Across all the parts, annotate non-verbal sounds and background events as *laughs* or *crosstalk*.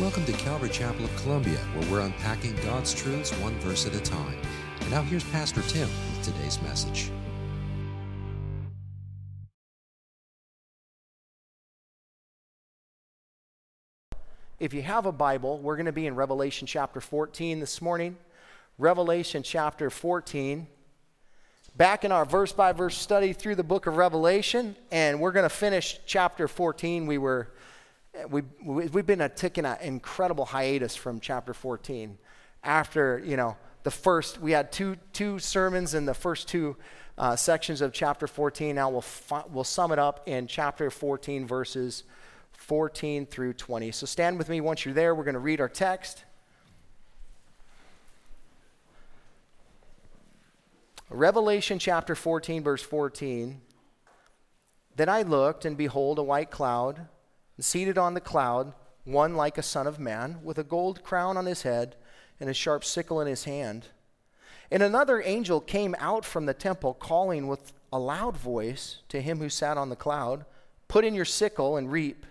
Welcome to Calvary Chapel of Columbia, where we're unpacking God's truths one verse at a time. And now here's Pastor Tim with today's message. If you have a Bible, we're going to be in Revelation chapter 14 this morning. Revelation chapter 14. Back in our verse by verse study through the book of Revelation, and we're going to finish chapter 14. We were we, we, we've been a, taking an incredible hiatus from chapter 14 after you know the first we had two two sermons in the first two uh, sections of chapter 14 now we'll fi- we'll sum it up in chapter 14 verses 14 through 20 so stand with me once you're there. We're going to read our text. Revelation chapter 14 verse 14 then i looked and behold a white cloud and seated on the cloud, one like a son of man, with a gold crown on his head and a sharp sickle in his hand. And another angel came out from the temple, calling with a loud voice to him who sat on the cloud Put in your sickle and reap,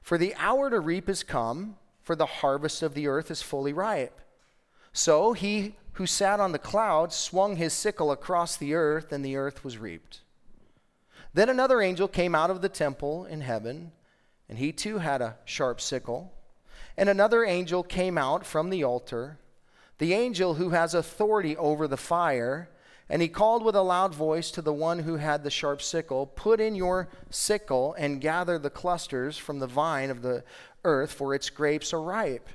for the hour to reap is come, for the harvest of the earth is fully ripe. So he who sat on the cloud swung his sickle across the earth, and the earth was reaped. Then another angel came out of the temple in heaven and he too had a sharp sickle. And another angel came out from the altar, the angel who has authority over the fire, and he called with a loud voice to the one who had the sharp sickle Put in your sickle and gather the clusters from the vine of the earth, for its grapes are ripe.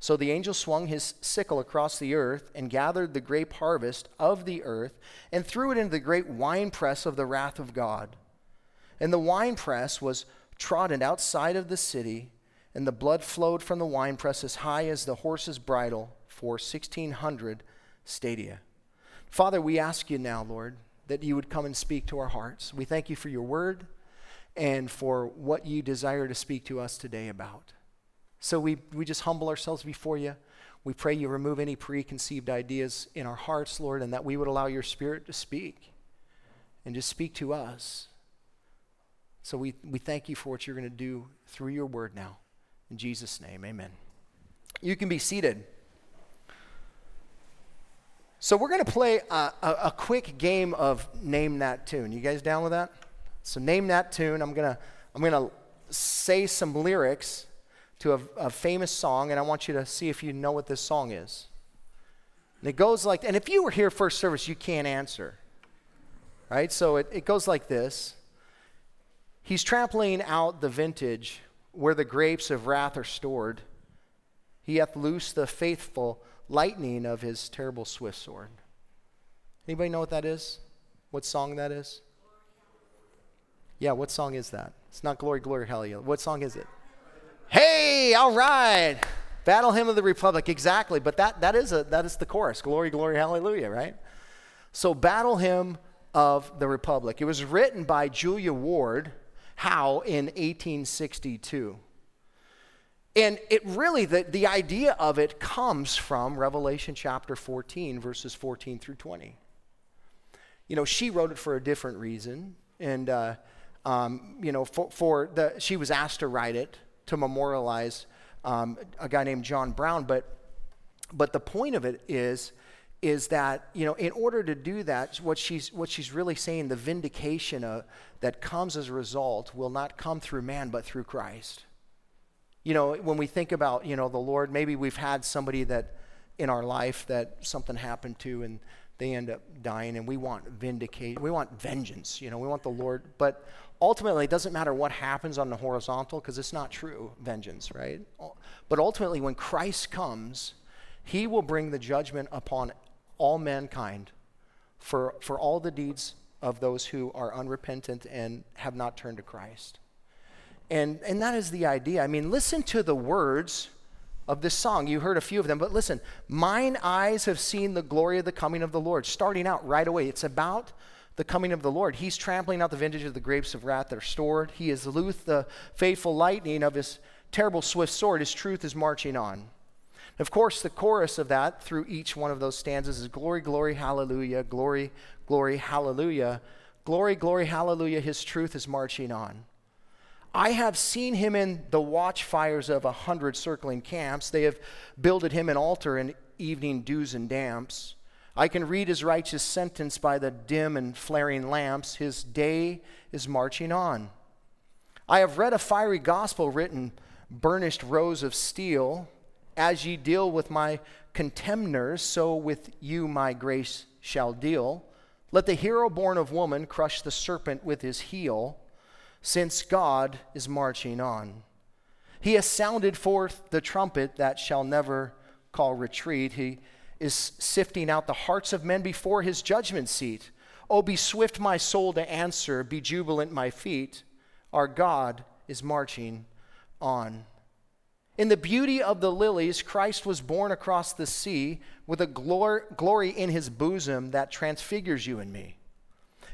So the angel swung his sickle across the earth and gathered the grape harvest of the earth and threw it into the great winepress of the wrath of God. And the winepress was trodden outside of the city, and the blood flowed from the winepress as high as the horse's bridle for 1,600 stadia. Father, we ask you now, Lord, that you would come and speak to our hearts. We thank you for your word and for what you desire to speak to us today about. So we, we just humble ourselves before you. We pray you remove any preconceived ideas in our hearts, Lord, and that we would allow your spirit to speak and just speak to us so we, we thank you for what you're going to do through your word now. In Jesus' name, amen. You can be seated. So we're going to play a, a, a, quick game of name that tune. You guys down with that? So name that tune. I'm going to I'm to say some lyrics to a, a famous song, and I want you to see if you know what this song is. And it goes like, and if you were here first service, you can't answer. Right? So it, it goes like this. He's trampling out the vintage where the grapes of wrath are stored. He hath loosed the faithful lightning of his terrible swift sword. Anybody know what that is? What song that is? Yeah, what song is that? It's not Glory, Glory, Hallelujah. What song is it? Hey, all right. Battle Hymn of the Republic, exactly. But that, that, is a, that is the chorus Glory, Glory, Hallelujah, right? So, Battle Hymn of the Republic. It was written by Julia Ward Howe in 1862. And it really, the, the idea of it comes from Revelation chapter 14, verses 14 through 20. You know, she wrote it for a different reason. And, uh, um, you know, for, for, the, she was asked to write it to memorialize um, a guy named John Brown. But, but the point of it is is that you know in order to do that what she's what she's really saying the vindication of, that comes as a result will not come through man but through christ. You know when we think about you know the lord maybe we've had somebody that in our life that something happened to and they end up dying and we want vindicate we want vengeance you know we want the lord. But ultimately it doesn't matter what happens on the horizontal because it's not true vengeance right? But ultimately when christ comes he will bring the judgment upon all mankind for, for all the deeds of those who are unrepentant and have not turned to Christ. And, and that is the idea. I mean, listen to the words of this song. You heard a few of them, but listen. Mine eyes have seen the glory of the coming of the Lord. Starting out right away, it's about the coming of the Lord. He's trampling out the vintage of the grapes of wrath that are stored. He has loosed the faithful lightning of his terrible swift sword. His truth is marching on. Of course, the chorus of that through each one of those stanzas is glory, glory, hallelujah, glory, glory, hallelujah, glory, glory, hallelujah, his truth is marching on. I have seen him in the watchfires of a hundred circling camps. They have builded him an altar in evening dews and damps. I can read his righteous sentence by the dim and flaring lamps. His day is marching on. I have read a fiery gospel written, burnished rows of steel. As ye deal with my contemners, so with you my grace shall deal. Let the hero born of woman crush the serpent with his heel, since God is marching on. He has sounded forth the trumpet that shall never call retreat. He is sifting out the hearts of men before his judgment seat. Oh, be swift, my soul, to answer, be jubilant, my feet. Our God is marching on. In the beauty of the lilies, Christ was born across the sea with a glor- glory in his bosom that transfigures you and me.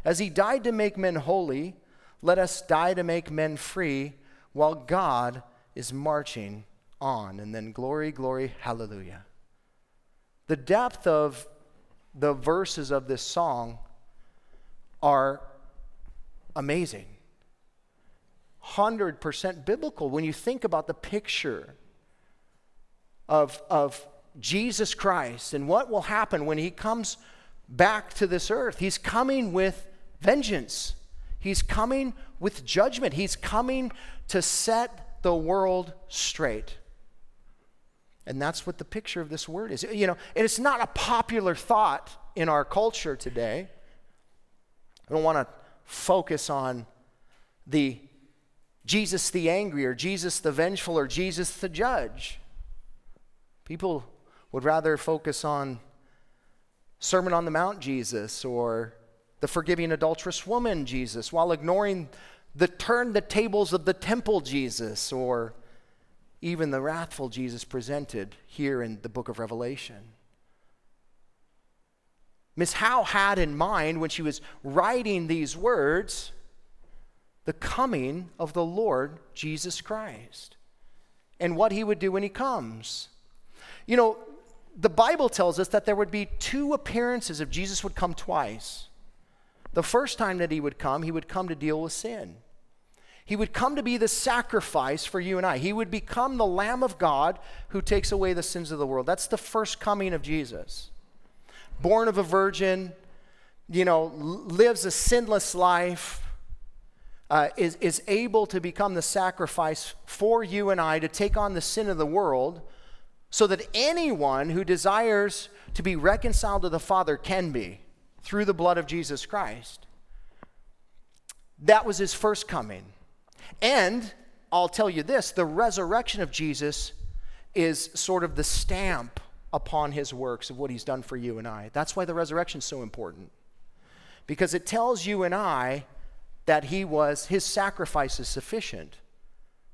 As he died to make men holy, let us die to make men free while God is marching on. And then glory, glory, hallelujah. The depth of the verses of this song are amazing. 100% biblical when you think about the picture of, of Jesus Christ and what will happen when he comes back to this earth. He's coming with vengeance, he's coming with judgment, he's coming to set the world straight. And that's what the picture of this word is. You know, and it's not a popular thought in our culture today. I don't want to focus on the Jesus the angry or Jesus the vengeful or Jesus the judge. People would rather focus on Sermon on the Mount Jesus or the forgiving adulterous woman Jesus while ignoring the turn the tables of the temple Jesus or even the wrathful Jesus presented here in the book of Revelation. Miss Howe had in mind when she was writing these words the coming of the Lord Jesus Christ and what he would do when he comes. You know, the Bible tells us that there would be two appearances if Jesus would come twice. The first time that he would come, he would come to deal with sin. He would come to be the sacrifice for you and I. He would become the Lamb of God who takes away the sins of the world. That's the first coming of Jesus. Born of a virgin, you know, lives a sinless life, uh, is, is able to become the sacrifice for you and I to take on the sin of the world so that anyone who desires to be reconciled to the Father can be through the blood of Jesus Christ. That was his first coming. And I'll tell you this the resurrection of Jesus is sort of the stamp upon his works of what he's done for you and I. That's why the resurrection is so important. Because it tells you and I that he was his sacrifice is sufficient,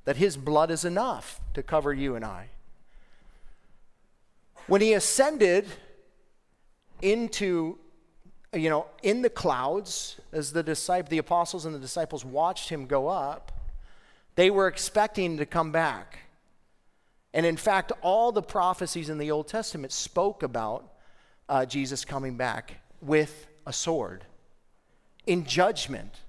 that his blood is enough to cover you and I. When he ascended into, you know, in the clouds, as the disciples, the apostles and the disciples watched him go up, they were expecting to come back. And in fact, all the prophecies in the Old Testament spoke about uh, Jesus coming back with a sword in judgment.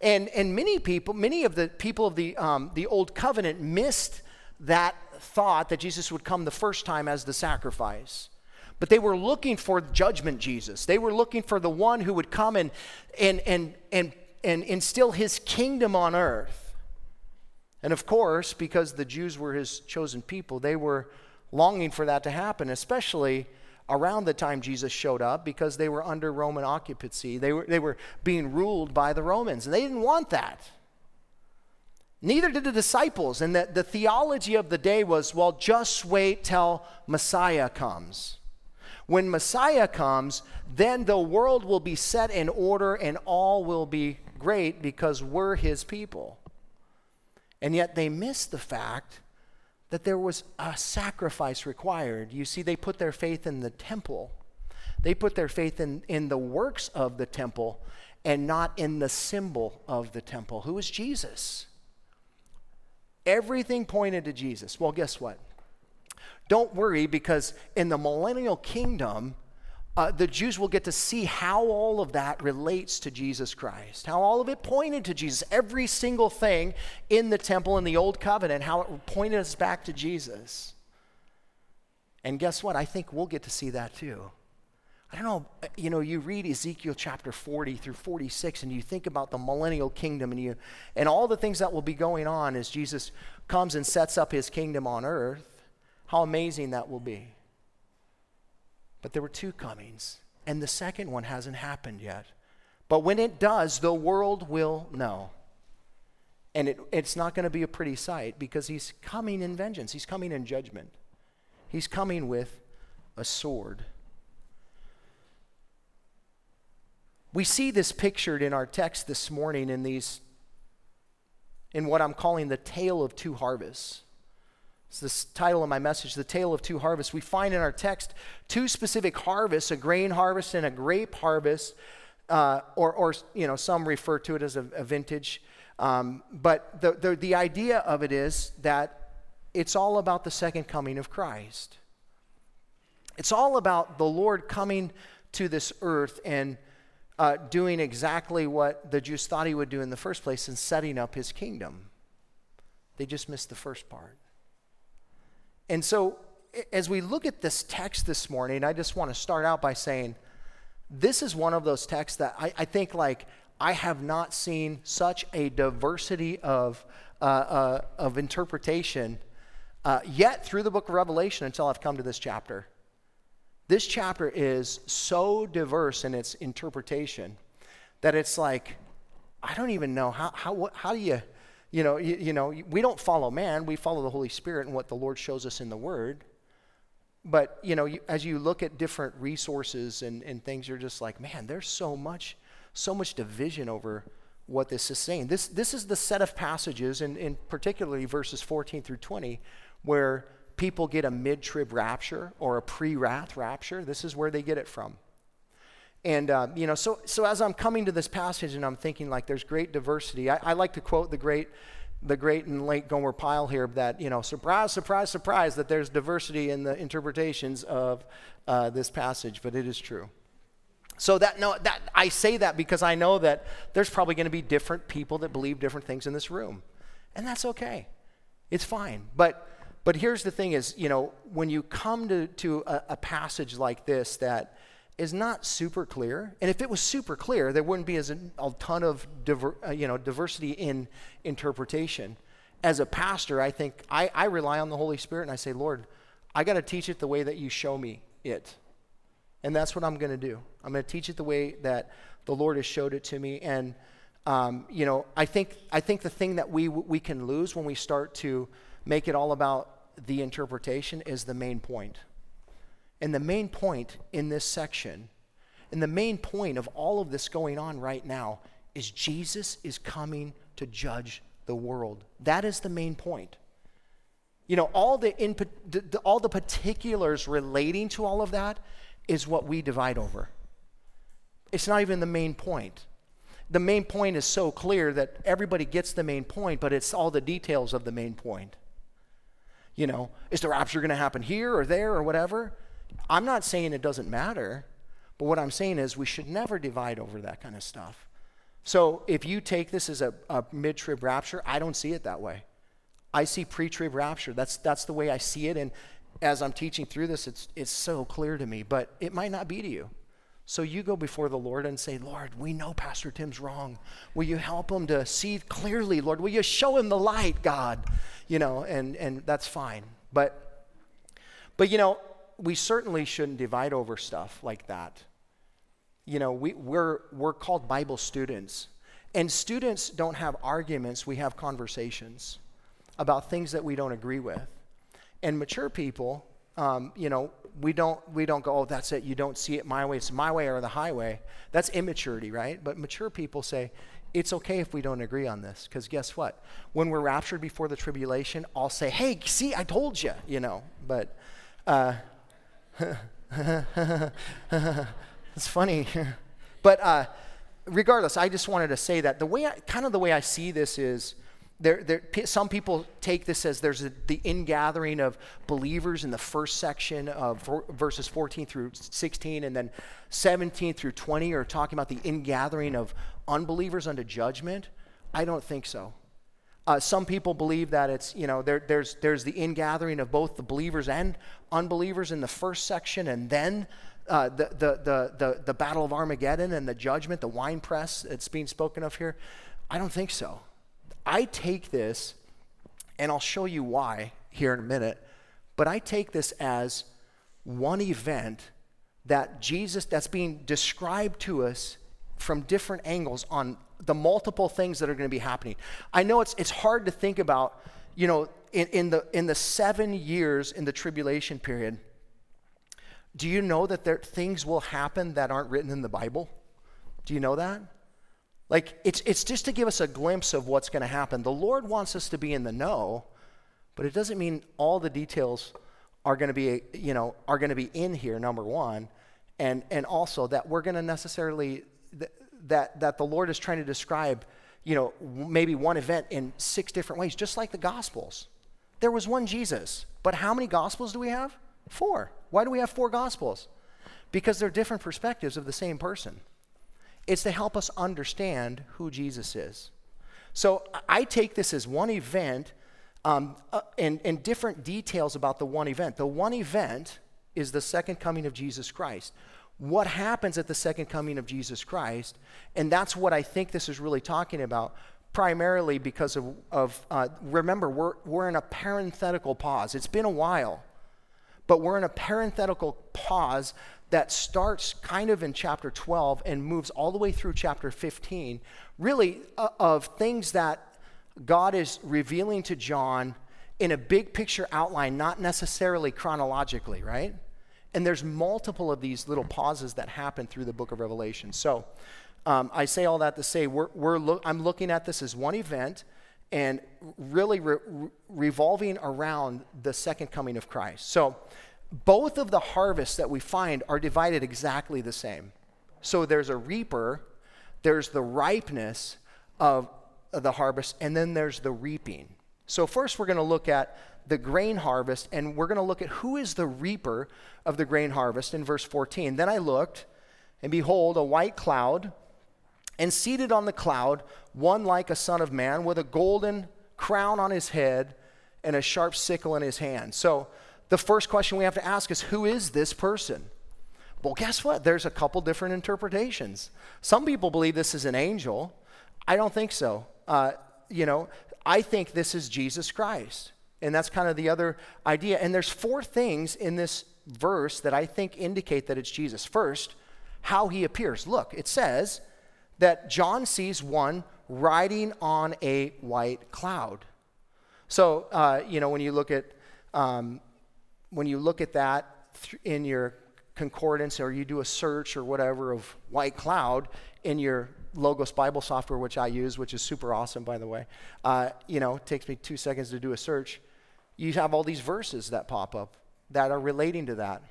And, and many people, many of the people of the, um, the Old Covenant missed that thought that Jesus would come the first time as the sacrifice. But they were looking for judgment Jesus. They were looking for the one who would come and, and, and, and, and instill his kingdom on earth. And of course, because the Jews were his chosen people, they were longing for that to happen, especially around the time Jesus showed up because they were under Roman occupancy. They were, they were being ruled by the Romans, and they didn't want that. Neither did the disciples. And the, the theology of the day was well, just wait till Messiah comes. When Messiah comes, then the world will be set in order and all will be great because we're his people. And yet they missed the fact that there was a sacrifice required. You see, they put their faith in the temple, they put their faith in, in the works of the temple and not in the symbol of the temple, who is Jesus. Everything pointed to Jesus. Well, guess what? Don't worry because in the millennial kingdom, uh, the Jews will get to see how all of that relates to Jesus Christ, how all of it pointed to Jesus. Every single thing in the temple in the Old Covenant, how it pointed us back to Jesus. And guess what? I think we'll get to see that too. I don't know, you know, you read Ezekiel chapter 40 through 46 and you think about the millennial kingdom and you and all the things that will be going on as Jesus comes and sets up his kingdom on earth. How amazing that will be. But there were two comings, and the second one hasn't happened yet. But when it does, the world will know. And it, it's not going to be a pretty sight because he's coming in vengeance, he's coming in judgment, he's coming with a sword. We see this pictured in our text this morning in these in what I'm calling the tale of two harvests. It's the title of my message, The Tale of Two Harvests. We find in our text two specific harvests, a grain harvest and a grape harvest, uh, or, or, you know, some refer to it as a, a vintage. Um, but the, the, the idea of it is that it's all about the second coming of Christ. It's all about the Lord coming to this earth and uh, doing exactly what the Jews thought he would do in the first place and setting up his kingdom. They just missed the first part. And so, as we look at this text this morning, I just want to start out by saying this is one of those texts that I, I think, like, I have not seen such a diversity of, uh, uh, of interpretation uh, yet through the book of Revelation until I've come to this chapter. This chapter is so diverse in its interpretation that it's like, I don't even know how, how, how do you you know, you, you, know, we don't follow man, we follow the Holy Spirit and what the Lord shows us in the Word. But, you know, you, as you look at different resources and, and things, you're just like, man, there's so much, so much division over what this is saying. This, this is the set of passages, and in particularly verses 14 through 20, where people get a mid trib rapture or a pre wrath rapture. This is where they get it from. And, uh, you know, so, so as I'm coming to this passage and I'm thinking like there's great diversity, I, I like to quote the great, the great and late Gomer Pyle here that, you know, surprise, surprise, surprise that there's diversity in the interpretations of uh, this passage, but it is true. So that no, that I say that because I know that there's probably going to be different people that believe different things in this room, and that's okay. It's fine. But but here's the thing: is you know when you come to to a, a passage like this that is not super clear. And if it was super clear, there wouldn't be as a, a ton of diver, uh, you know, diversity in interpretation. As a pastor, I think I, I rely on the Holy Spirit and I say, Lord, I got to teach it the way that you show me it. And that's what I'm going to do. I'm going to teach it the way that the Lord has showed it to me. And, um, you know, I think, I think the thing that we, we can lose when we start to make it all about the interpretation is the main point. And the main point in this section, and the main point of all of this going on right now, is Jesus is coming to judge the world. That is the main point. You know, all the, in, all the particulars relating to all of that is what we divide over. It's not even the main point. The main point is so clear that everybody gets the main point, but it's all the details of the main point. You know, is the rapture going to happen here or there or whatever? I'm not saying it doesn't matter, but what I'm saying is we should never divide over that kind of stuff. So if you take this as a, a mid trib rapture, I don't see it that way. I see pre trib rapture. That's, that's the way I see it. And as I'm teaching through this, it's, it's so clear to me, but it might not be to you. So you go before the Lord and say, Lord, we know Pastor Tim's wrong. Will you help him to see clearly, Lord? Will you show him the light, God? You know, and, and that's fine. But, but you know, we certainly shouldn't divide over stuff like that. You know, we, we're, we're called Bible students. And students don't have arguments, we have conversations about things that we don't agree with. And mature people, um, you know, we don't, we don't go, oh, that's it, you don't see it my way, it's my way or the highway. That's immaturity, right? But mature people say, it's okay if we don't agree on this, because guess what? When we're raptured before the tribulation, I'll say, hey, see, I told you, you know. But, uh, *laughs* it's funny. *laughs* but uh, regardless, I just wanted to say that the way I, kind of the way I see this is there, there, some people take this as there's a, the ingathering of believers in the first section of verses 14 through 16, and then 17 through 20 are talking about the ingathering of unbelievers unto judgment. I don't think so. Uh, some people believe that it's, you know, there, there's, there's the ingathering of both the believers and unbelievers in the first section, and then uh, the, the, the, the, the battle of Armageddon and the judgment, the wine press that's being spoken of here. I don't think so. I take this, and I'll show you why here in a minute, but I take this as one event that Jesus, that's being described to us from different angles on the multiple things that are going to be happening. I know it's, it's hard to think about, you know, in, in, the, in the seven years in the tribulation period, do you know that there, things will happen that aren't written in the Bible? Do you know that? Like, it's, it's just to give us a glimpse of what's going to happen. The Lord wants us to be in the know, but it doesn't mean all the details are going to be, you know, are going to be in here, number one. And, and also that we're going to necessarily, that, that the Lord is trying to describe, you know, maybe one event in six different ways, just like the Gospels. There was one Jesus, but how many Gospels do we have? Four. Why do we have four Gospels? Because they're different perspectives of the same person. It's to help us understand who Jesus is. So I take this as one event um, uh, and, and different details about the one event. The one event is the second coming of Jesus Christ. What happens at the second coming of Jesus Christ? And that's what I think this is really talking about, primarily because of, of uh, remember, we're, we're in a parenthetical pause. It's been a while, but we're in a parenthetical pause that starts kind of in chapter 12 and moves all the way through chapter 15, really uh, of things that God is revealing to John in a big picture outline, not necessarily chronologically, right? And there's multiple of these little pauses that happen through the book of Revelation. So um, I say all that to say we're, we're lo- I'm looking at this as one event and really re- revolving around the second coming of Christ. So both of the harvests that we find are divided exactly the same. So there's a reaper, there's the ripeness of, the harvest, and then there's the reaping. So, first, we're going to look at the grain harvest, and we're going to look at who is the reaper of the grain harvest in verse 14. Then I looked, and behold, a white cloud, and seated on the cloud, one like a son of man, with a golden crown on his head and a sharp sickle in his hand. So, the first question we have to ask is who is this person? Well, guess what? There's a couple different interpretations. Some people believe this is an angel. I don't think so. Uh, you know, I think this is Jesus Christ. And that's kind of the other idea. And there's four things in this verse that I think indicate that it's Jesus. First, how he appears. Look, it says that John sees one riding on a white cloud. So, uh, you know, when you look at um, when you look at that in your concordance or you do a search or whatever of white cloud in your Logos Bible software, which I use, which is super awesome, by the way, uh, you know, it takes me two seconds to do a search. You have all these verses that pop up that are relating to that.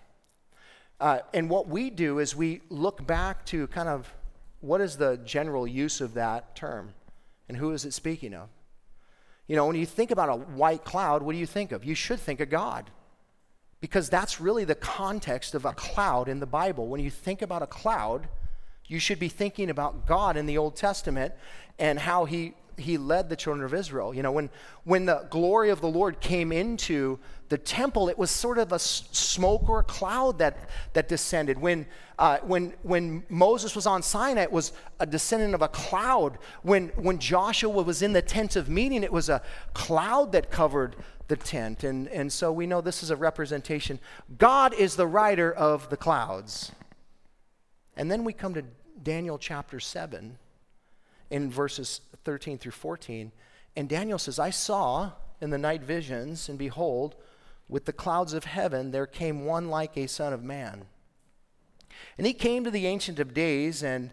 Uh, and what we do is we look back to kind of what is the general use of that term and who is it speaking of? You know, when you think about a white cloud, what do you think of? You should think of God because that's really the context of a cloud in the Bible. When you think about a cloud, you should be thinking about God in the Old Testament and how he he led the children of Israel. You know, when when the glory of the Lord came into the temple, it was sort of a smoke or a cloud that that descended. When uh, when when Moses was on Sinai, it was a descendant of a cloud. When when Joshua was in the tent of meeting, it was a cloud that covered the tent. And, and so we know this is a representation. God is the rider of the clouds. And then we come to Daniel chapter 7 in verses 13 through 14. And Daniel says, I saw in the night visions, and behold, with the clouds of heaven there came one like a son of man. And he came to the Ancient of Days and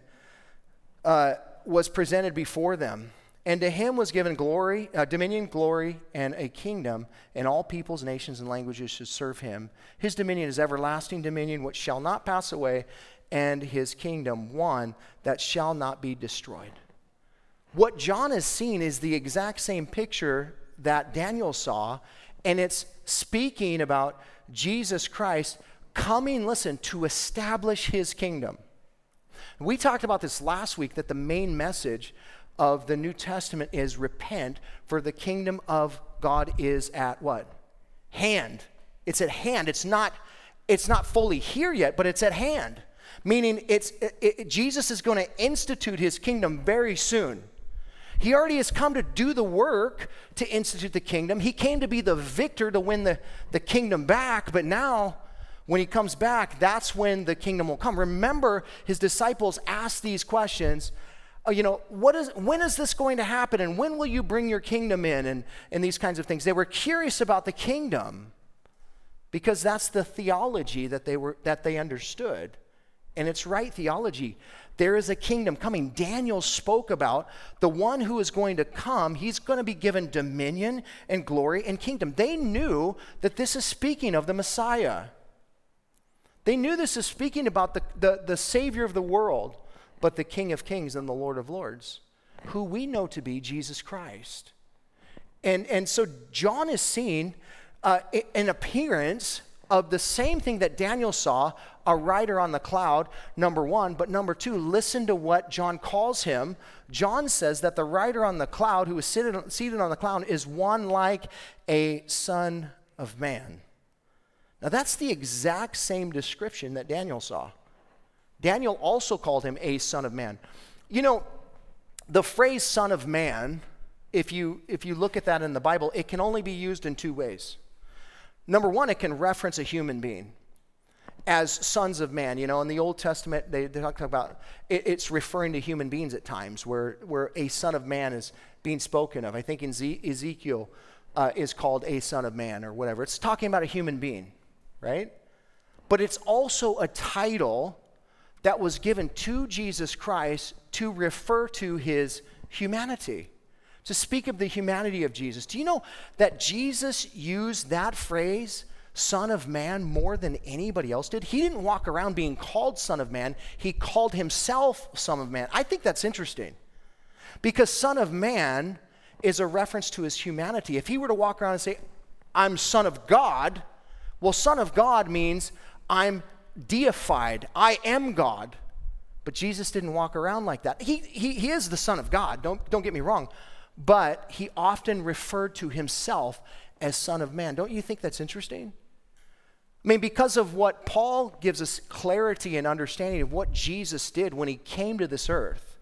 uh, was presented before them. And to him was given glory, uh, dominion, glory, and a kingdom, and all peoples, nations, and languages should serve him. His dominion is everlasting dominion, which shall not pass away, and his kingdom one that shall not be destroyed. What John is seeing is the exact same picture that Daniel saw, and it's speaking about Jesus Christ coming, listen, to establish his kingdom. We talked about this last week that the main message of the New Testament is repent, for the kingdom of God is at what? Hand. It's at hand. It's not, it's not fully here yet, but it's at hand. Meaning it's, it, it, Jesus is going to institute his kingdom very soon. He already has come to do the work to institute the kingdom. He came to be the victor to win the, the kingdom back, but now when he comes back, that's when the kingdom will come. Remember, his disciples asked these questions. Oh, you know, what is, when is this going to happen? And when will you bring your kingdom in? And, and these kinds of things. They were curious about the kingdom because that's the theology that they, were, that they understood. And it's right theology. There is a kingdom coming. Daniel spoke about the one who is going to come. He's going to be given dominion and glory and kingdom. They knew that this is speaking of the Messiah. They knew this is speaking about the, the, the Savior of the world, but the King of Kings and the Lord of Lords, who we know to be Jesus Christ. And, and so John is seeing uh, an appearance of the same thing that Daniel saw a rider on the cloud, number one. But number two, listen to what John calls him. John says that the rider on the cloud, who is seated, seated on the cloud, is one like a son of man. Now, that's the exact same description that Daniel saw. Daniel also called him a son of man. You know, the phrase son of man, if you, if you look at that in the Bible, it can only be used in two ways. Number one, it can reference a human being as sons of man. You know, in the Old Testament, they, they talk about it, it's referring to human beings at times where, where a son of man is being spoken of. I think in Ezekiel uh, is called a son of man or whatever. It's talking about a human being right? But it's also a title that was given to Jesus Christ to refer to his humanity, to speak of the humanity of Jesus. Do you know that Jesus used that phrase, Son of Man, more than anybody else did? He didn't walk around being called Son of Man, he called himself Son of Man. I think that's interesting because Son of Man is a reference to his humanity. If he were to walk around and say, I'm Son of God, well, Son of God means I'm deified, I am God. But Jesus didn't walk around like that. He, he, he is the Son of God, don't, don't get me wrong. But he often referred to himself as Son of Man. Don't you think that's interesting? I mean, because of what Paul gives us clarity and understanding of what Jesus did when he came to this earth.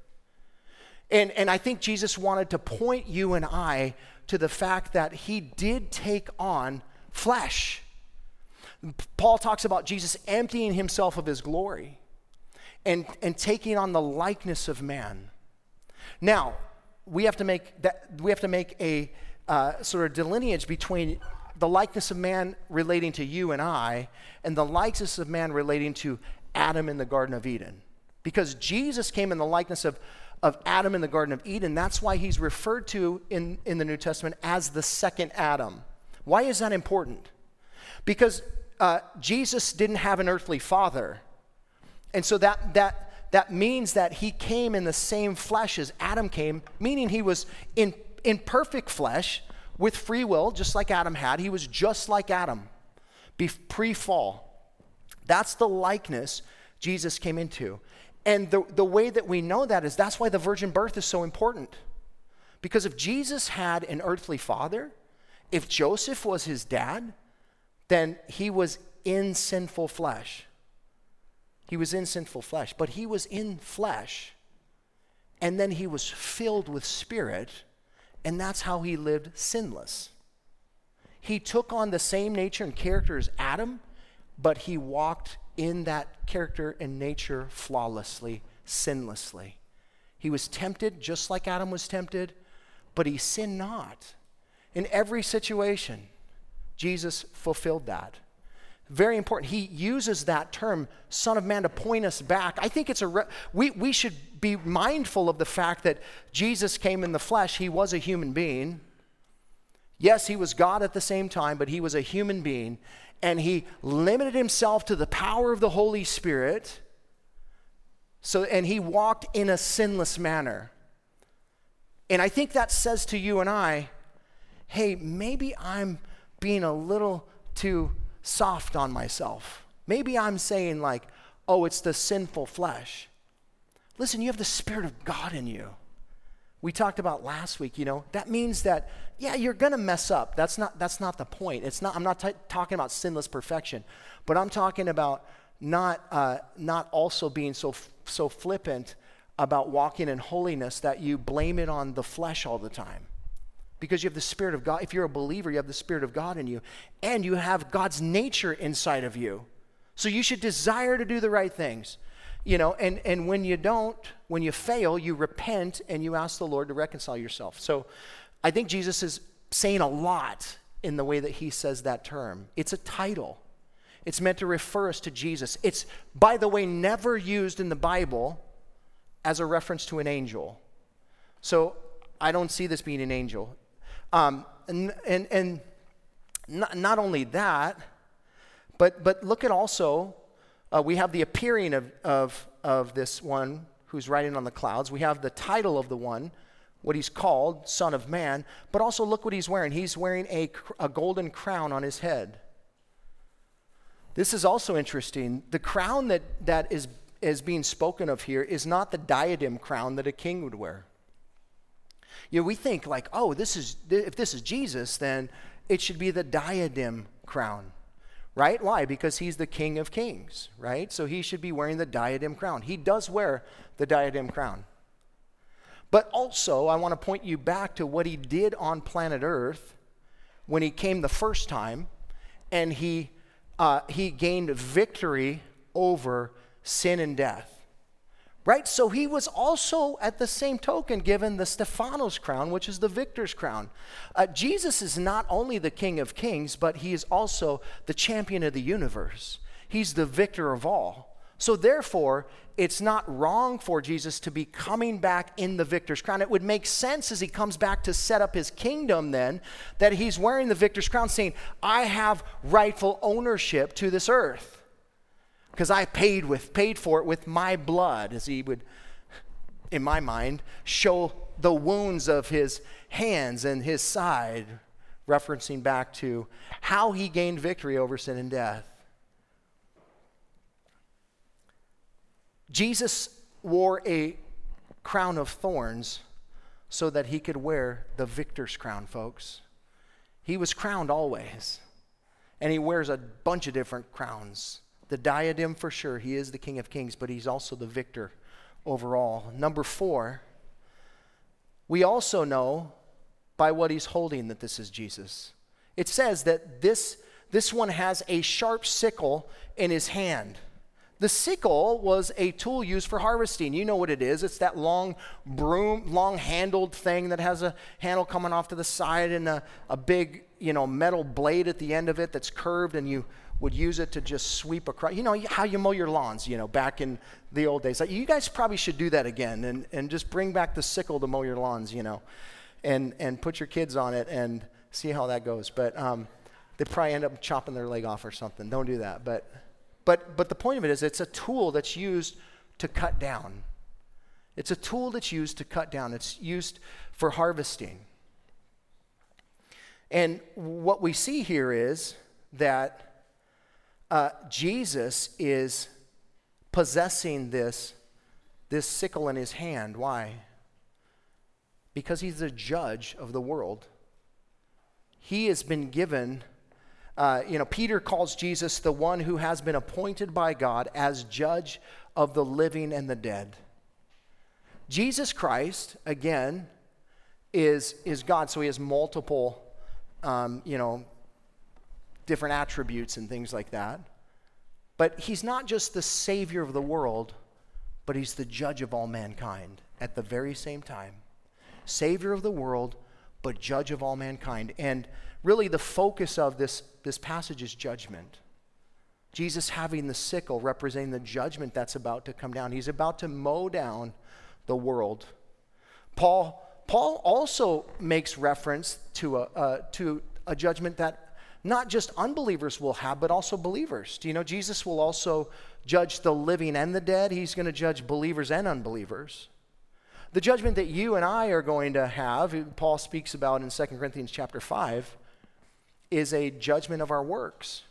And, and I think Jesus wanted to point you and I to the fact that he did take on flesh. Paul talks about Jesus emptying himself of his glory and, and taking on the likeness of man. Now, we have to make that we have to make a uh, sort of delineage between the likeness of man relating to you and I and the likeness of man relating to Adam in the Garden of Eden. Because Jesus came in the likeness of, of Adam in the Garden of Eden. That's why he's referred to in, in the New Testament as the second Adam. Why is that important? Because uh, Jesus didn't have an earthly father. And so that, that, that means that he came in the same flesh as Adam came, meaning he was in, in perfect flesh with free will, just like Adam had. He was just like Adam pre fall. That's the likeness Jesus came into. And the, the way that we know that is that's why the virgin birth is so important. Because if Jesus had an earthly father, if Joseph was his dad, then he was in sinful flesh. He was in sinful flesh, but he was in flesh. And then he was filled with spirit, and that's how he lived sinless. He took on the same nature and character as Adam, but he walked in that character and nature flawlessly, sinlessly. He was tempted just like Adam was tempted, but he sinned not. In every situation, Jesus fulfilled that. Very important. He uses that term, Son of Man, to point us back. I think it's a, re- we, we should be mindful of the fact that Jesus came in the flesh. He was a human being. Yes, he was God at the same time, but he was a human being. And he limited himself to the power of the Holy Spirit. So, and he walked in a sinless manner. And I think that says to you and I, hey, maybe I'm being a little too soft on myself. Maybe I'm saying, like, oh, it's the sinful flesh. Listen, you have the Spirit of God in you. We talked about last week, you know, that means that, yeah, you're going to mess up. That's not, that's not the point. It's not, I'm not t- talking about sinless perfection, but I'm talking about not, uh, not also being so, so flippant about walking in holiness that you blame it on the flesh all the time. Because you have the Spirit of God. If you're a believer, you have the Spirit of God in you, and you have God's nature inside of you. So you should desire to do the right things. You know, and, and when you don't, when you fail, you repent and you ask the Lord to reconcile yourself. So I think Jesus is saying a lot in the way that he says that term. It's a title. It's meant to refer us to Jesus. It's, by the way, never used in the Bible as a reference to an angel. So I don't see this being an angel. Um, and and, and not, not only that, but, but look at also, uh, we have the appearing of, of, of this one who's riding on the clouds. We have the title of the one, what he's called, Son of Man. But also look what he's wearing. He's wearing a, a golden crown on his head. This is also interesting. The crown that, that is, is being spoken of here is not the diadem crown that a king would wear. You know, we think like, oh, this is if this is Jesus, then it should be the diadem crown right? Why? Because he's the King of Kings, right? So he should be wearing the diadem crown. He does wear the diadem crown. But also, I want to point you back to what he did on planet Earth when he came the first time and he, uh, he gained victory over sin and death right? So he was also, at the same token, given the Stephanos crown, which is the victor's crown. Uh, Jesus is not only the King of Kings, but he is also the champion of the universe. He's the victor of all. So therefore, it's not wrong for Jesus to be coming back in the victor's crown. It would make sense as he comes back to set up his kingdom then that he's wearing the victor's crown, saying, I have rightful ownership to this earth because I paid with paid for it with my blood, as he would, in my mind, show the wounds of his hands and his side, referencing back to how he gained victory over sin and death. Jesus wore a crown of thorns so that he could wear the victor's crown, folks. He was crowned always, and he wears a bunch of different crowns the diadem for sure. He is the King of Kings, but he's also the victor overall. Number four, we also know by what he's holding that this is Jesus. It says that this, this one has a sharp sickle in his hand. The sickle was a tool used for harvesting. You know what it is. It's that long broom, long handled thing that has a handle coming off to the side and a, a big, you know, metal blade at the end of it that's curved and you would use it to just sweep across. You know how you mow your lawns, you know, back in the old days. You guys probably should do that again and, and just bring back the sickle to mow your lawns, you know, and, and put your kids on it and see how that goes. But um, they probably end up chopping their leg off or something. Don't do that. But, but, but the point of it is it's a tool that's used to cut down. It's a tool that's used to cut down. It's used for harvesting. And what we see here is that uh, Jesus is possessing this, this sickle in his hand. Why? Because he's the judge of the world. He has been given, uh, you know, Peter calls Jesus the one who has been appointed by God as judge of the living and the dead. Jesus Christ, again, is, is God, so he has multiple, um, you know, different attributes and things like that. But he's not just the Savior of the world, but he's the judge of all mankind at the very same time. Savior of the world, but judge of all mankind. And really, the focus of this, this passage is judgment. Jesus having the sickle representing the judgment that's about to come down. He's about to mow down the world. Paul, Paul also makes reference to a, uh, to a judgment that not just unbelievers will have, but also believers. Do you know Jesus will also judge the living and the dead? He's going to judge believers and unbelievers. The judgment that you and I are going to have, Paul speaks about in 2 Corinthians chapter 5, is a judgment of our works.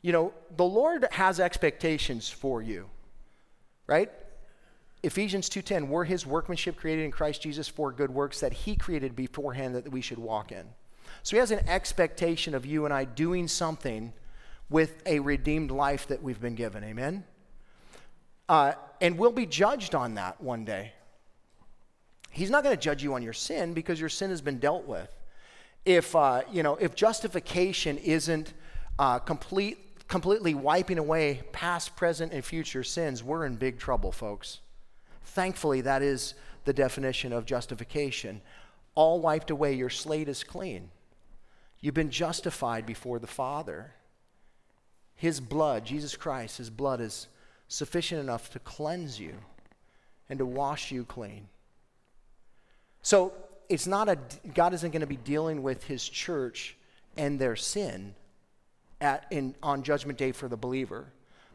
You know, the Lord has expectations for you, right? Ephesians 2:10, we're his workmanship created in Christ Jesus for good works that he created beforehand that we should walk in. So he has an expectation of you and I doing something with a redeemed life that we've been given. Amen? Uh, and we'll be judged on that one day. He's not going to judge you on your sin because your sin has been dealt with. If, uh, you know, if justification isn't uh, complete, completely wiping away past, present, and future sins, we're in big trouble, folks. Thankfully, that is the definition of justification. All wiped away, your slate is clean. You've been justified before the Father. His blood, Jesus Christ, His blood is sufficient enough to cleanse you and to wash you clean. So it's not a, God isn't going to be dealing with his church and their sin at, in, on judgment day for the believer.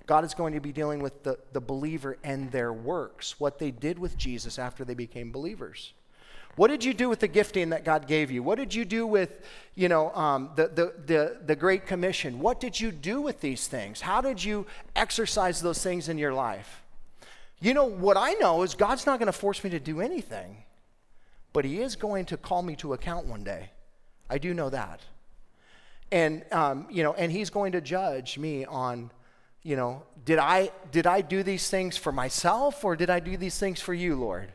God is going to be dealing with the, the believer and their works, what they did with Jesus after they became believers. What did you do with the gifting that God gave you? What did you do with, you know, um, the, the, the, the Great Commission? What did you do with these things? How did you exercise those things in your life? You know, what I know is God's not going to force me to do anything but he is going to call me to account one day. I do know that. And, um, you know, and he's going to judge me on, you know, did I, did I do these things for myself or did I do these things for you, Lord?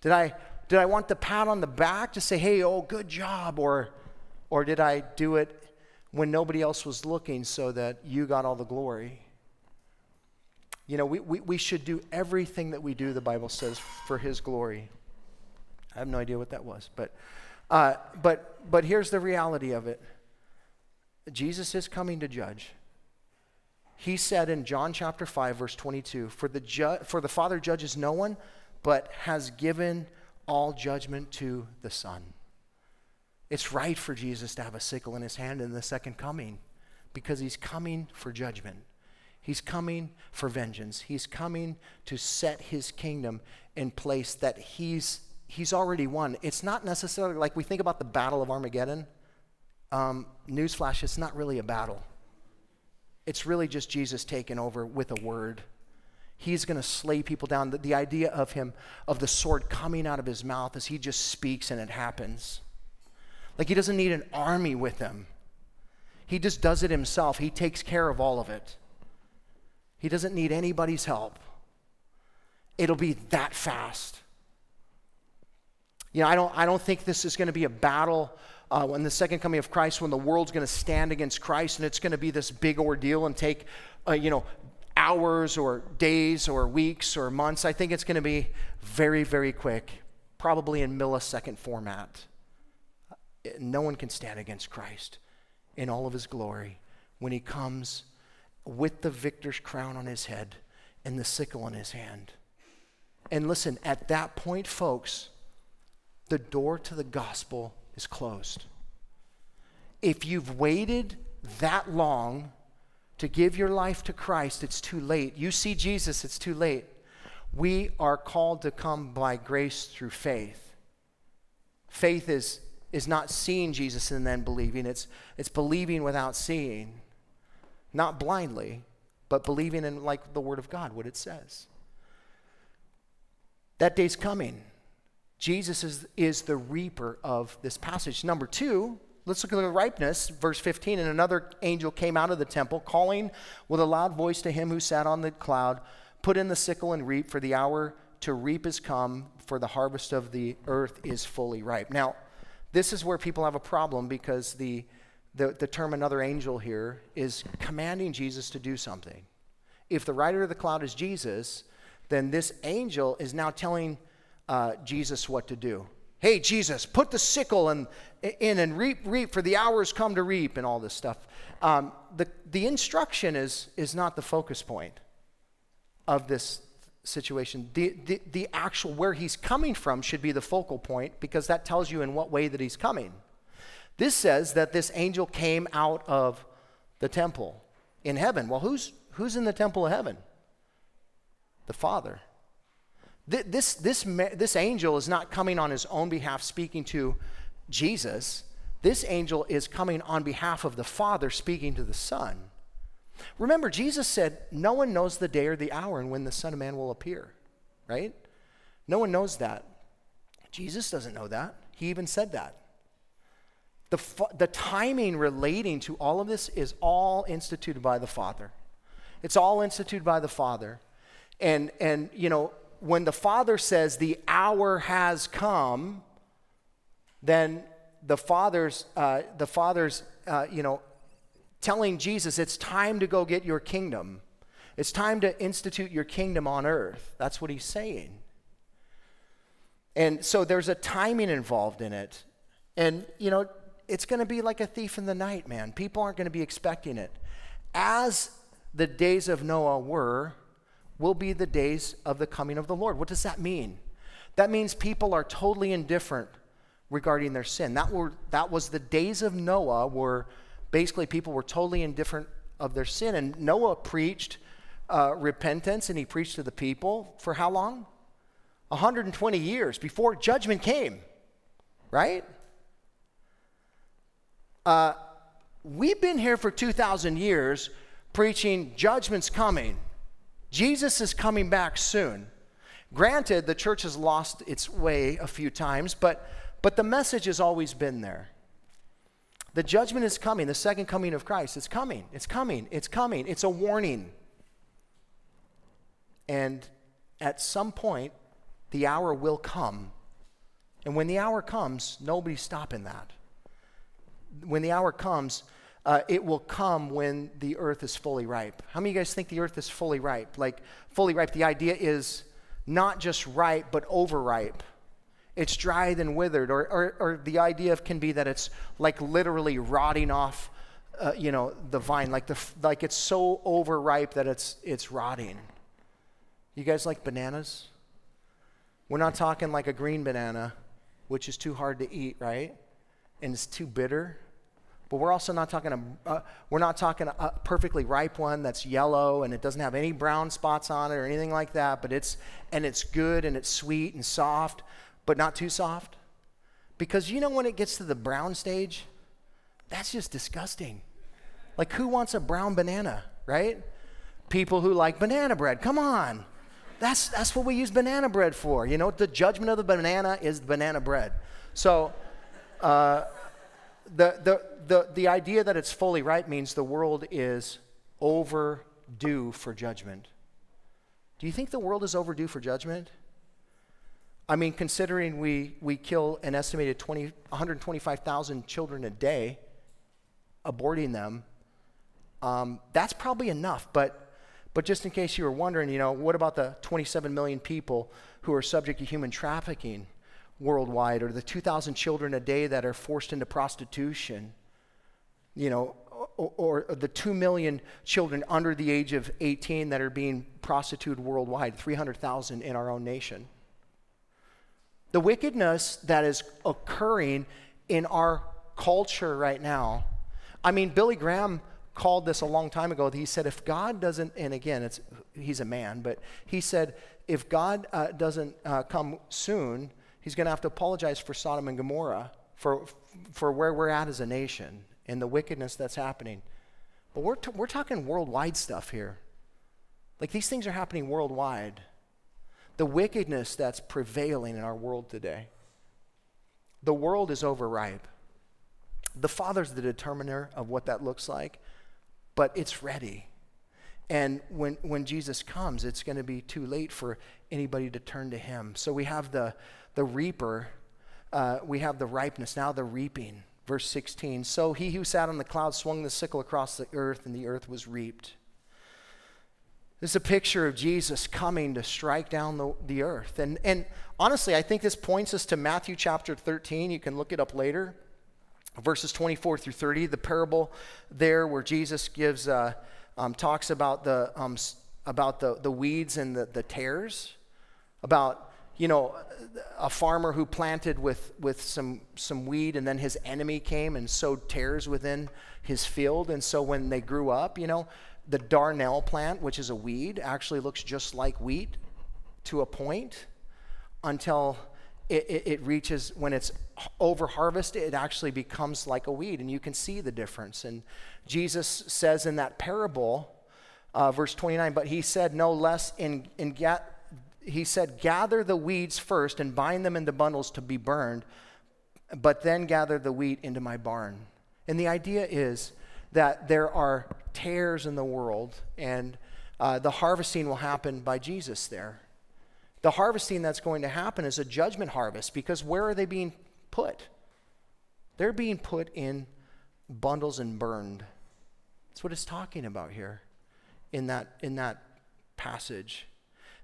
Did I, did I want the pat on the back to say, hey, oh, good job? Or, or did I do it when nobody else was looking so that you got all the glory? You know, we, we, we should do everything that we do, the Bible says, for his glory. I have no idea what that was. But, uh, but, but here's the reality of it Jesus is coming to judge. He said in John chapter 5, verse 22 For the, ju- for the Father judges no one, but has given all judgment to the Son. It's right for Jesus to have a sickle in his hand in the second coming because he's coming for judgment. He's coming for vengeance. He's coming to set his kingdom in place that he's he's already won. It's not necessarily like we think about the Battle of Armageddon. Um, newsflash, it's not really a battle. It's really just Jesus taking over with a word. He's going to slay people down. The, the idea of him, of the sword coming out of his mouth as he just speaks and it happens. Like he doesn't need an army with him. He just does it himself. He takes care of all of it. He doesn't need anybody's help. It'll be that fast. You know, I don't, I don't think this is going to be a battle uh, when the second coming of Christ, when the world's going to stand against Christ and it's going to be this big ordeal and take, uh, you know, hours or days or weeks or months. I think it's going to be very, very quick, probably in millisecond format. No one can stand against Christ in all of his glory when he comes with the victor's crown on his head and the sickle in his hand. And listen, at that point, folks, the door to the gospel is closed. If you've waited that long to give your life to Christ, it's too late. You see Jesus, it's too late. We are called to come by grace through faith. Faith is, is not seeing Jesus and then believing, it's, it's believing without seeing. Not blindly, but believing in, like the Word of God, what it says. That day's coming. Jesus is, is the reaper of this passage. Number two, let's look at the ripeness. Verse 15 And another angel came out of the temple, calling with a loud voice to him who sat on the cloud, Put in the sickle and reap, for the hour to reap is come, for the harvest of the earth is fully ripe. Now, this is where people have a problem because the, the, the term another angel here is commanding Jesus to do something. If the rider of the cloud is Jesus, then this angel is now telling uh, Jesus what to do. Hey, Jesus, put the sickle in, in and reap, reap, for the hours come to reap, and all this stuff. Um, the, the instruction is, is not the focus point of this situation. The, the, the actual, where he's coming from, should be the focal point because that tells you in what way that he's coming. This says that this angel came out of the temple in heaven. Well, who's, who's in the temple of heaven? The Father. This, this, this angel is not coming on his own behalf speaking to Jesus. This angel is coming on behalf of the Father speaking to the Son. Remember, Jesus said, No one knows the day or the hour and when the Son of Man will appear, right? No one knows that. Jesus doesn't know that. He even said that. The, the timing relating to all of this is all instituted by the Father. It's all instituted by the Father. And, and you know, when the Father says the hour has come, then the Father's, uh, the Father's uh, you know, telling Jesus, it's time to go get your kingdom. It's time to institute your kingdom on earth. That's what he's saying. And so there's a timing involved in it. And, you know, it's going to be like a thief in the night, man. People aren't going to be expecting it. As the days of Noah were, will be the days of the coming of the Lord. What does that mean? That means people are totally indifferent regarding their sin. That, were, that was the days of Noah, where basically people were totally indifferent of their sin. And Noah preached uh, repentance and he preached to the people for how long? 120 years before judgment came, right? Uh, we've been here for 2,000 years preaching judgment's coming. Jesus is coming back soon. Granted, the church has lost its way a few times, but, but the message has always been there. The judgment is coming, the second coming of Christ. It's coming, it's coming, it's coming. It's a warning. And at some point, the hour will come. And when the hour comes, nobody's stopping that when the hour comes, uh, it will come when the earth is fully ripe. How many of you guys think the earth is fully ripe? Like, fully ripe, the idea is not just ripe, but overripe. It's dried and withered. Or, or, or the idea can be that it's like literally rotting off, uh, you know, the vine. Like, the, like it's so overripe that it's, it's rotting. You guys like bananas? We're not talking like a green banana, which is too hard to eat, right? And it's too bitter. But we're also not talking a, uh, we're not talking a, perfectly ripe one that's yellow and it doesn't have any brown spots on it or anything like that. But it's and it's good and it's sweet and soft, but not too soft. Because you know when it gets to the brown stage, that's just disgusting. Like who wants a brown banana, right? People who like banana bread. Come on. That's that's what we use banana bread for. You know, the judgment of the banana is banana bread. So. Uh, the, the, the, the idea that it's fully right means the world is overdue for judgment. Do you think the world is overdue for judgment? I mean, considering we, we kill an estimated 20, 125,000 children a day, aborting them, um, that's probably enough. But, but just in case you were wondering, you know, what about the 27 million people who are subject to human trafficking? Worldwide, or the 2,000 children a day that are forced into prostitution, you know, or, or, the 2 million children under the age of 18 that are being prostituted worldwide, 300,000 in our own nation. The wickedness that is occurring in our culture right now. I mean, Billy Graham called this a long time ago. He said, if God doesn't, and again, it's, he's a man, but he said, if God uh, doesn't uh, come soon, he's going to have to apologize for Sodom and Gomorrah, for, for where we're at as a nation and the wickedness that's happening. But we're, t- we're talking worldwide stuff here. Like these things are happening worldwide. The wickedness that's prevailing in our world today. The world is overripe. The Father's the determiner of what that looks like, but it's ready. And when, when Jesus comes, it's going to be too late for anybody to turn to him. So we have the, the reaper, uh, we have the ripeness, now the reaping. Verse 16 So he who sat on the cloud swung the sickle across the earth, and the earth was reaped. This is a picture of Jesus coming to strike down the, the earth. And, and honestly, I think this points us to Matthew chapter 13. You can look it up later. Verses 24 through 30, the parable there where Jesus gives, uh, um, talks about the, um, about the, the weeds and the, the tares, about you know, a farmer who planted with, with some, some weed and then his enemy came and sowed tares within his field. And so when they grew up, you know, the darnel plant, which is a weed, actually looks just like wheat to a point. until it, it, it, reaches, when it's over harvested, it actually becomes like a weed, and you can see the difference. And Jesus says in that parable, uh, verse 29, but he said no less in, in he said, gather the weeds first and bind them into bundles to be burned, but then gather the wheat into my barn. And the idea is that there are tares in the world, and uh, the harvesting will happen by Jesus there. The harvesting that's going to happen is a judgment harvest because where are they being put? They're being put in bundles and burned. That's what it's talking about here in that, in that passage.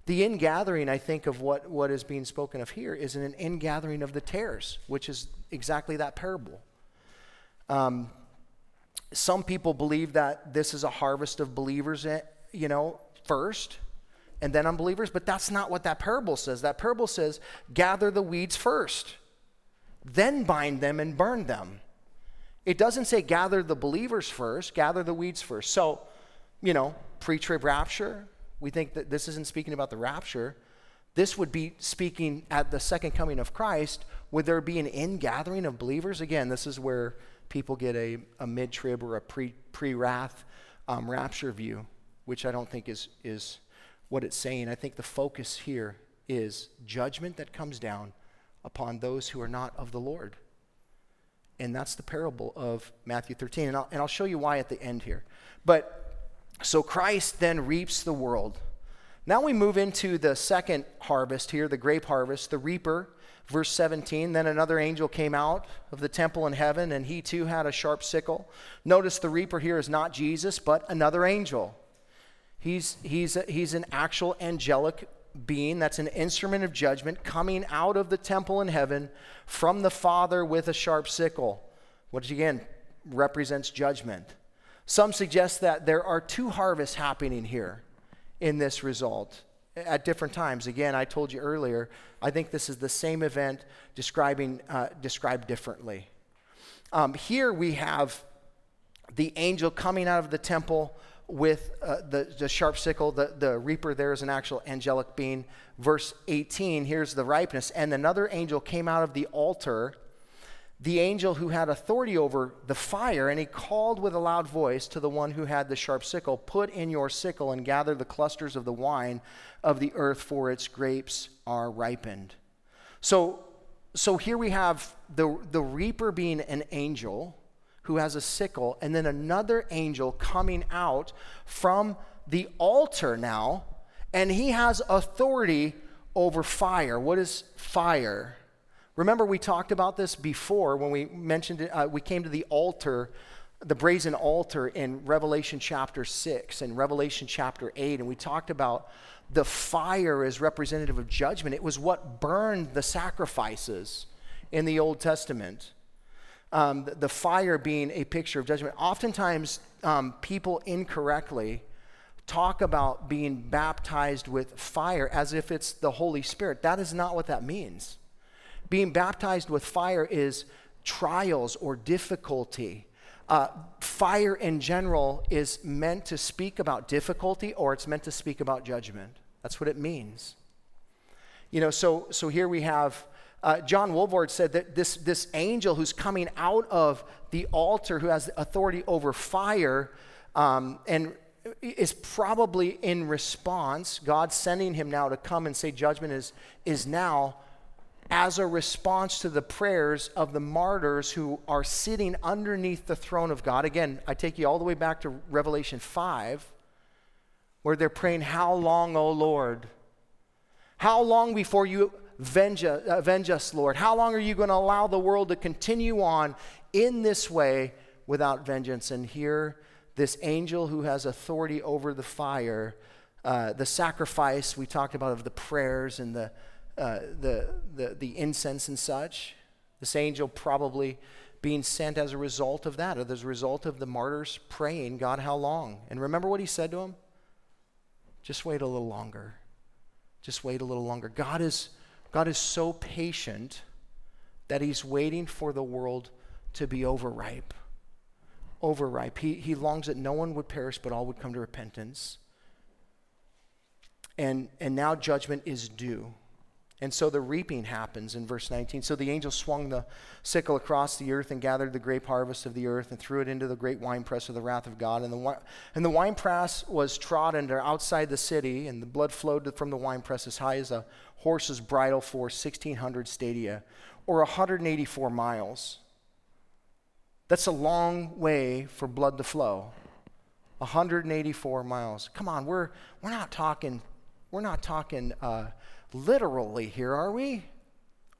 The ingathering, I think, of what, what is being spoken of here is an ingathering of the tares, which is exactly that parable. Um, some people believe that this is a harvest of believers, eh, you know, first, and then unbelievers, but that's not what that parable says. That parable says, gather the weeds first, then bind them and burn them. It doesn't say gather the believers first, gather the weeds first. So, you know, pre trib rapture, we think that this isn't speaking about the rapture. This would be speaking at the second coming of Christ. Would there be an ingathering of believers? Again, this is where people get a, a mid trib or a pre wrath um, rapture view, which I don't think is, is what it's saying. I think the focus here is judgment that comes down upon those who are not of the Lord. And that's the parable of Matthew 13. And I'll, and I'll show you why at the end here. But so Christ then reaps the world. Now we move into the second harvest here, the grape harvest, the reaper. Verse 17 Then another angel came out of the temple in heaven, and he too had a sharp sickle. Notice the reaper here is not Jesus, but another angel. He's, he's, he's an actual angelic being that's an instrument of judgment coming out of the temple in heaven from the Father with a sharp sickle, which again represents judgment. Some suggest that there are two harvests happening here in this result at different times. Again, I told you earlier, I think this is the same event describing, uh, described differently. Um, here we have the angel coming out of the temple with uh, the, the sharp sickle. The, the reaper there is an actual angelic being. Verse 18, here's the ripeness. And another angel came out of the altar the angel who had authority over the fire, and he called with a loud voice to the one who had the sharp sickle Put in your sickle and gather the clusters of the wine of the earth, for its grapes are ripened. So, so here we have the, the reaper being an angel who has a sickle, and then another angel coming out from the altar now, and he has authority over fire. What is fire? Remember, we talked about this before when we mentioned it. Uh, we came to the altar, the brazen altar in Revelation chapter 6 and Revelation chapter 8, and we talked about the fire as representative of judgment. It was what burned the sacrifices in the Old Testament. Um, the, fire being a picture of judgment. Oftentimes, um, people incorrectly talk about being baptized with fire as if it's the Holy Spirit. That is not what that means. Being baptized with fire is trials or difficulty. Uh, fire in general is meant to speak about difficulty or it's meant to speak about judgment. That's what it means. You know, so, so here we have uh, John Walvoord said that this, this angel who's coming out of the altar, who has authority over fire, um, and is probably in response, God sending him now to come and say judgment is, is now as a response to the prayers of the martyrs who are sitting underneath the throne of God. Again, I take you all the way back to Revelation 5, where they're praying, How long, O Lord? How long before you avenge, avenge us, Lord? How long are you going to allow the world to continue on in this way without vengeance? And here, this angel who has authority over the fire, uh, the sacrifice we talked about of the prayers and the uh, the, the, the incense and such. This angel probably being sent as a result of that, or as a result of the martyrs praying, God, how long? And remember what he said to him? Just wait a little longer. Just wait a little longer. God is, God is so patient that he's waiting for the world to be overripe. Overripe. He, he longs that no one would perish, but all would come to repentance. And, and now judgment is due. And so the reaping happens in verse 19. So the angel swung the sickle across the earth and gathered the grape harvest of the earth and threw it into the great winepress of the wrath of God. And the, and the winepress was trodden outside the city, and the blood flowed from the winepress as high as a horse's bridle for 1,600 stadia, or 184 miles. That's a long way for blood to flow. 184 miles. Come on, we're, we're not talking, we're not talking uh, literally here, are we?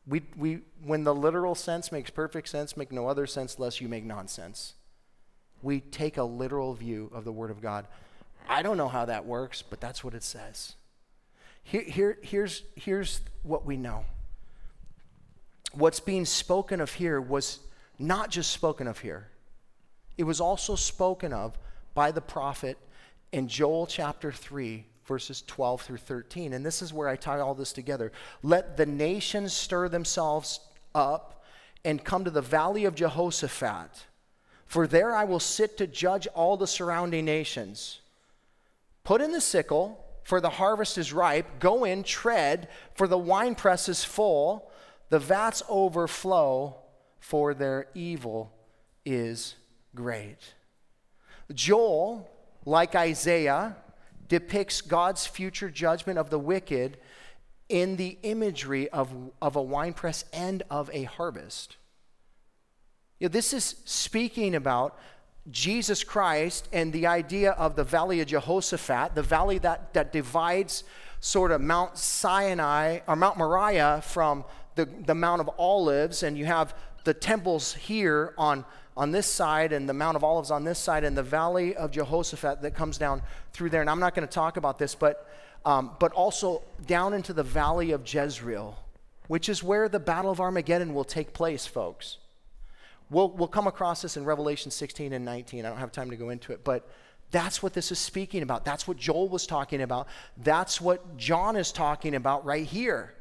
We, we? When the literal sense makes perfect sense, make no other sense less you make nonsense. We take a literal view of the Word of God. I don't know how that works, but that's what it says. Here, here, here's, here's what we know. What's being spoken of here was not just spoken of here, it was also spoken of by the prophet in Joel chapter 3, verses 12 through 13. And this is where I tie all this together. Let the nations stir themselves up and come to the valley of Jehoshaphat, for there I will sit to judge all the surrounding nations. Put in the sickle, for the harvest is ripe. Go in, tread, for the winepress is full. The vats overflow, for their evil is great. Joel, like Isaiah, depicts God's future judgment of the wicked in the imagery of, of a winepress and of a harvest. You know, this is speaking about Jesus Christ and the idea of the valley of Jehoshaphat, the valley that, that divides sort of Mount Sinai or Mount Moriah from the, the Mount of Olives, and you have the temples here on on this side and the Mount of Olives on this side and the valley of Jehoshaphat that comes down through there. And I'm not going to talk about this, but, um, but also down into the valley of Jezreel, which is where the Battle of Armageddon will take place, folks. We'll, we'll come across this in Revelation 16 and 19. I don't have time to go into it, but that's what this is speaking about. That's what Joel was talking about. That's what John is talking about right here.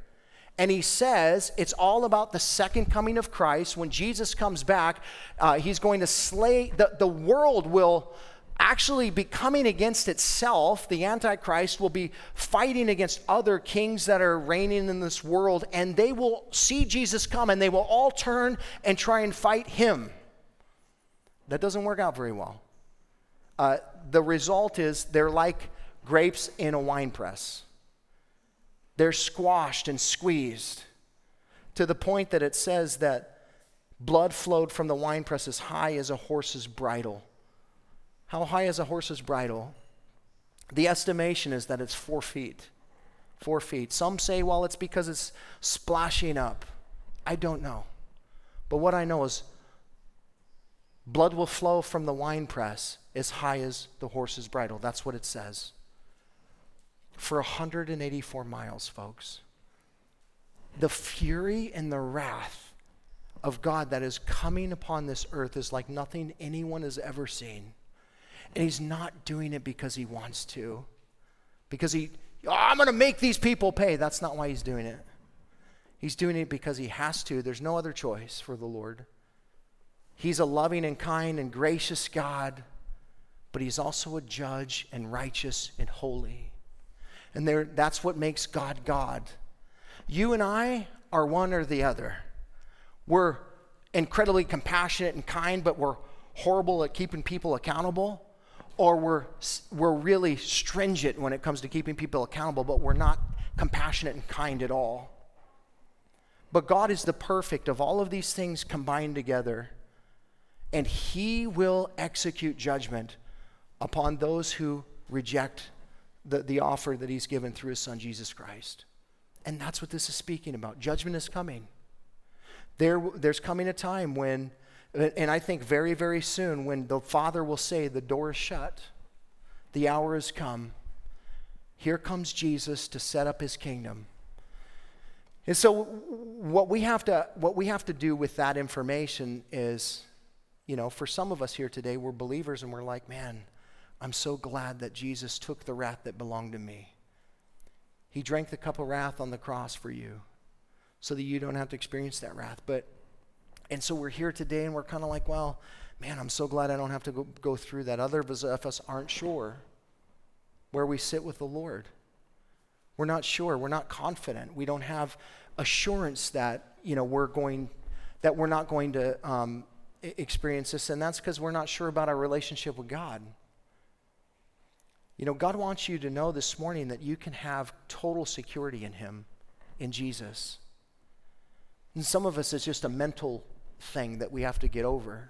And he says it's all about the second coming of Christ. When Jesus comes back, uh, he's going to slay, the, the world will actually be coming against itself. The Antichrist will be fighting against other kings that are reigning in this world, and they will see Jesus come and they will all turn and try and fight him. That doesn't work out very well. Uh, the result is they're like grapes in a wine press they're squashed and squeezed to the point that it says that blood flowed from the winepress as high as a horse's bridle. How high is a horse's bridle? The estimation is that it's four feet. Four feet. Some say, well, it's because it's splashing up. I don't know. But what I know is blood will flow from the winepress as high as the horse's bridle. That's what it says for 184 miles, folks. The fury and the wrath of God that is coming upon this earth is like nothing anyone has ever seen. And he's not doing it because he wants to, because he, oh, I'm going to make these people pay. That's not why he's doing it. He's doing it because he has to. There's no other choice for the Lord. He's a loving and kind and gracious God, but he's also a judge and righteous and holy. And that's what makes God God. You and I are one or the other. We're incredibly compassionate and kind, but we're horrible at keeping people accountable. Or we're, we're really stringent when it comes to keeping people accountable, but we're not compassionate and kind at all. But God is the perfect of all of these things combined together, and He will execute judgment upon those who reject the, the offer that he's given through his son Jesus Christ. And that's what this is speaking about. Judgment is coming. There, there's coming a time when, and I think very, very soon, when the Father will say, The door is shut, the hour has come. Here comes Jesus to set up his kingdom. And so, what we have to, what we have to do with that information is, you know, for some of us here today, we're believers and we're like, man, I'm so glad that Jesus took the wrath that belonged to me. He drank the cup of wrath on the cross for you so that you don't have to experience that wrath. But, and so we're here today and we're kind of like, well, man, I'm so glad I don't have to go, go through that. Other of us aren't sure where we sit with the Lord. We're not sure. We're not confident. We don't have assurance that, you know, we're going, that we're not going to um, experience this. And that's because we're not sure about our relationship with God. You know, God wants you to know this morning that you can have total security in Him, in Jesus. And some of us, it's just a mental thing that we have to get over.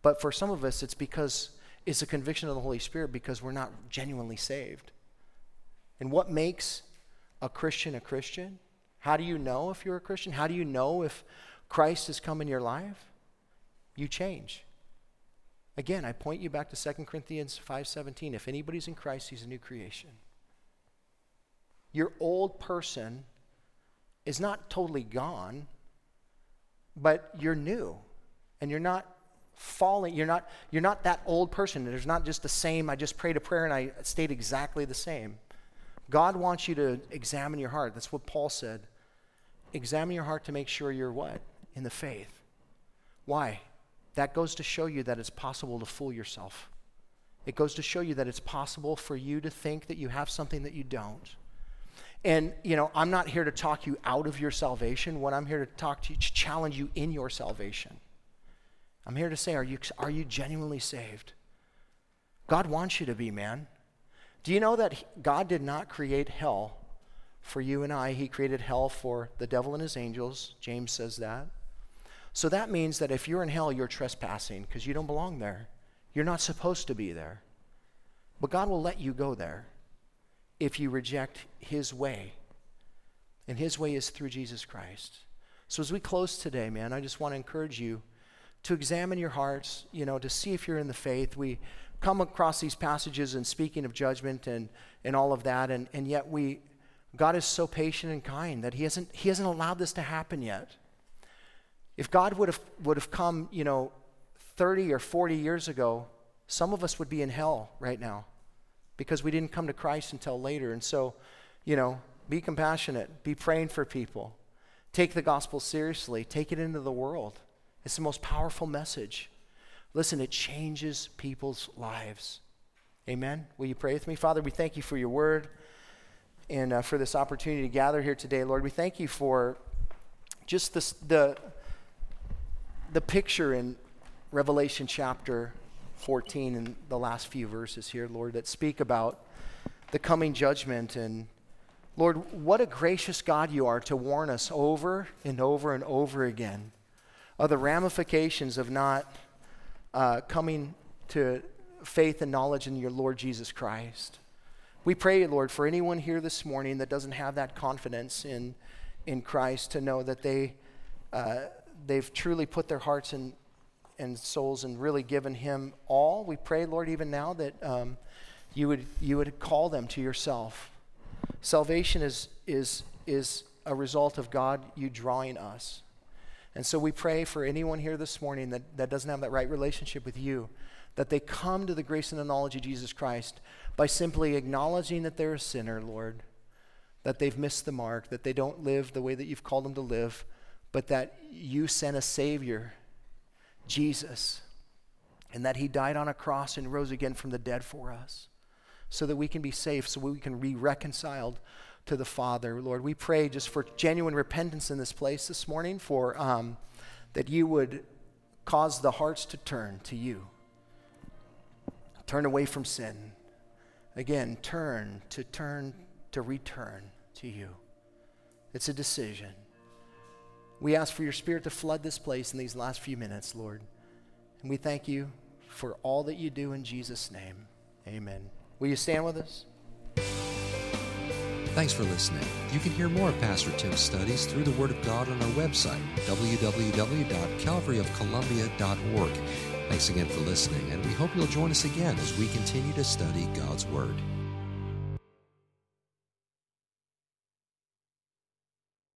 But for some of us, it's because it's a conviction of the Holy Spirit because we're not genuinely saved. And what makes a Christian a Christian? How do you know if you're a Christian? How do you know if Christ has come in your life? You change. Again, I point you back to 2 Corinthians 5:17. If anybody's in Christ, he's a new creation. Your old person is not totally gone, but you're new. And you're not falling, you're not you're not that old person. There's not just the same, I just prayed a prayer and I stayed exactly the same. God wants you to examine your heart. That's what Paul said. Examine your heart to make sure you're what? In the faith. Why? That goes to show you that it's possible to fool yourself. It goes to show you that it's possible for you to think that you have something that you don't. And, you know, I'm not here to talk you out of your salvation. What I'm here to talk to you, to challenge you in your salvation. I'm here to say, are you, are you genuinely saved? God wants you to be, man. Do you know that God did not create hell for you and I? He created hell for the devil and his angels. James says that. So that means that if you're in hell, you're trespassing because you don't belong there. You're not supposed to be there. But God will let you go there if you reject His way. And His way is through Jesus Christ. So as we close today, man, I just want to encourage you to examine your hearts, you know, to see if you're in the faith. We come across these passages and speaking of judgment and, and all of that, and, and yet we God is so patient and kind that He hasn't He hasn't allowed this to happen yet. If God would have would have come, you know, 30 or 40 years ago, some of us would be in hell right now because we didn't come to Christ until later. And so, you know, be compassionate, be praying for people, take the gospel seriously, take it into the world. It's the most powerful message. Listen, it changes people's lives. Amen. Will you pray with me? Father, we thank you for your word and uh, for this opportunity to gather here today. Lord, we thank you for just this, the, the picture in Revelation chapter 14 and the last few verses here, Lord, that speak about the coming judgment. And Lord, what a gracious God you are to warn us over and over and over again of the ramifications of not uh, coming to faith and knowledge in your Lord Jesus Christ. We pray, Lord, for anyone here this morning that doesn't have that confidence in, in Christ to know that they, uh, they've truly put their hearts and, and souls and really given Him all. We pray, Lord, even now that um, you, would, you would call them to yourself. Salvation is, is, is a result of God, you drawing us. And so we pray for anyone here this morning that, that doesn't have that right relationship with you, that they come to the grace and the knowledge of Jesus Christ by simply acknowledging that they're a sinner, Lord, that they've missed the mark, that they don't live the way that you've called them to live, but that you sent a Savior, Jesus, and that He died on a cross and rose again from the dead for us so that we can be safe, so we can be reconciled to the Father. Lord, we pray just for genuine repentance in this place this morning, for um, that you would cause the hearts to turn to you, turn away from sin. Again, turn to turn to return to you. It's a decision. We ask for your Spirit to flood this place in these last few minutes, Lord. And we thank you for all that you do in Jesus' name. Amen. Will you stand with us? Thanks for listening. You can hear more of Pastor Tim's studies through the Word of God on our website, www.calvaryofcolumbia.org. Thanks again for listening, and we hope you'll join us again as we continue to study God's Word.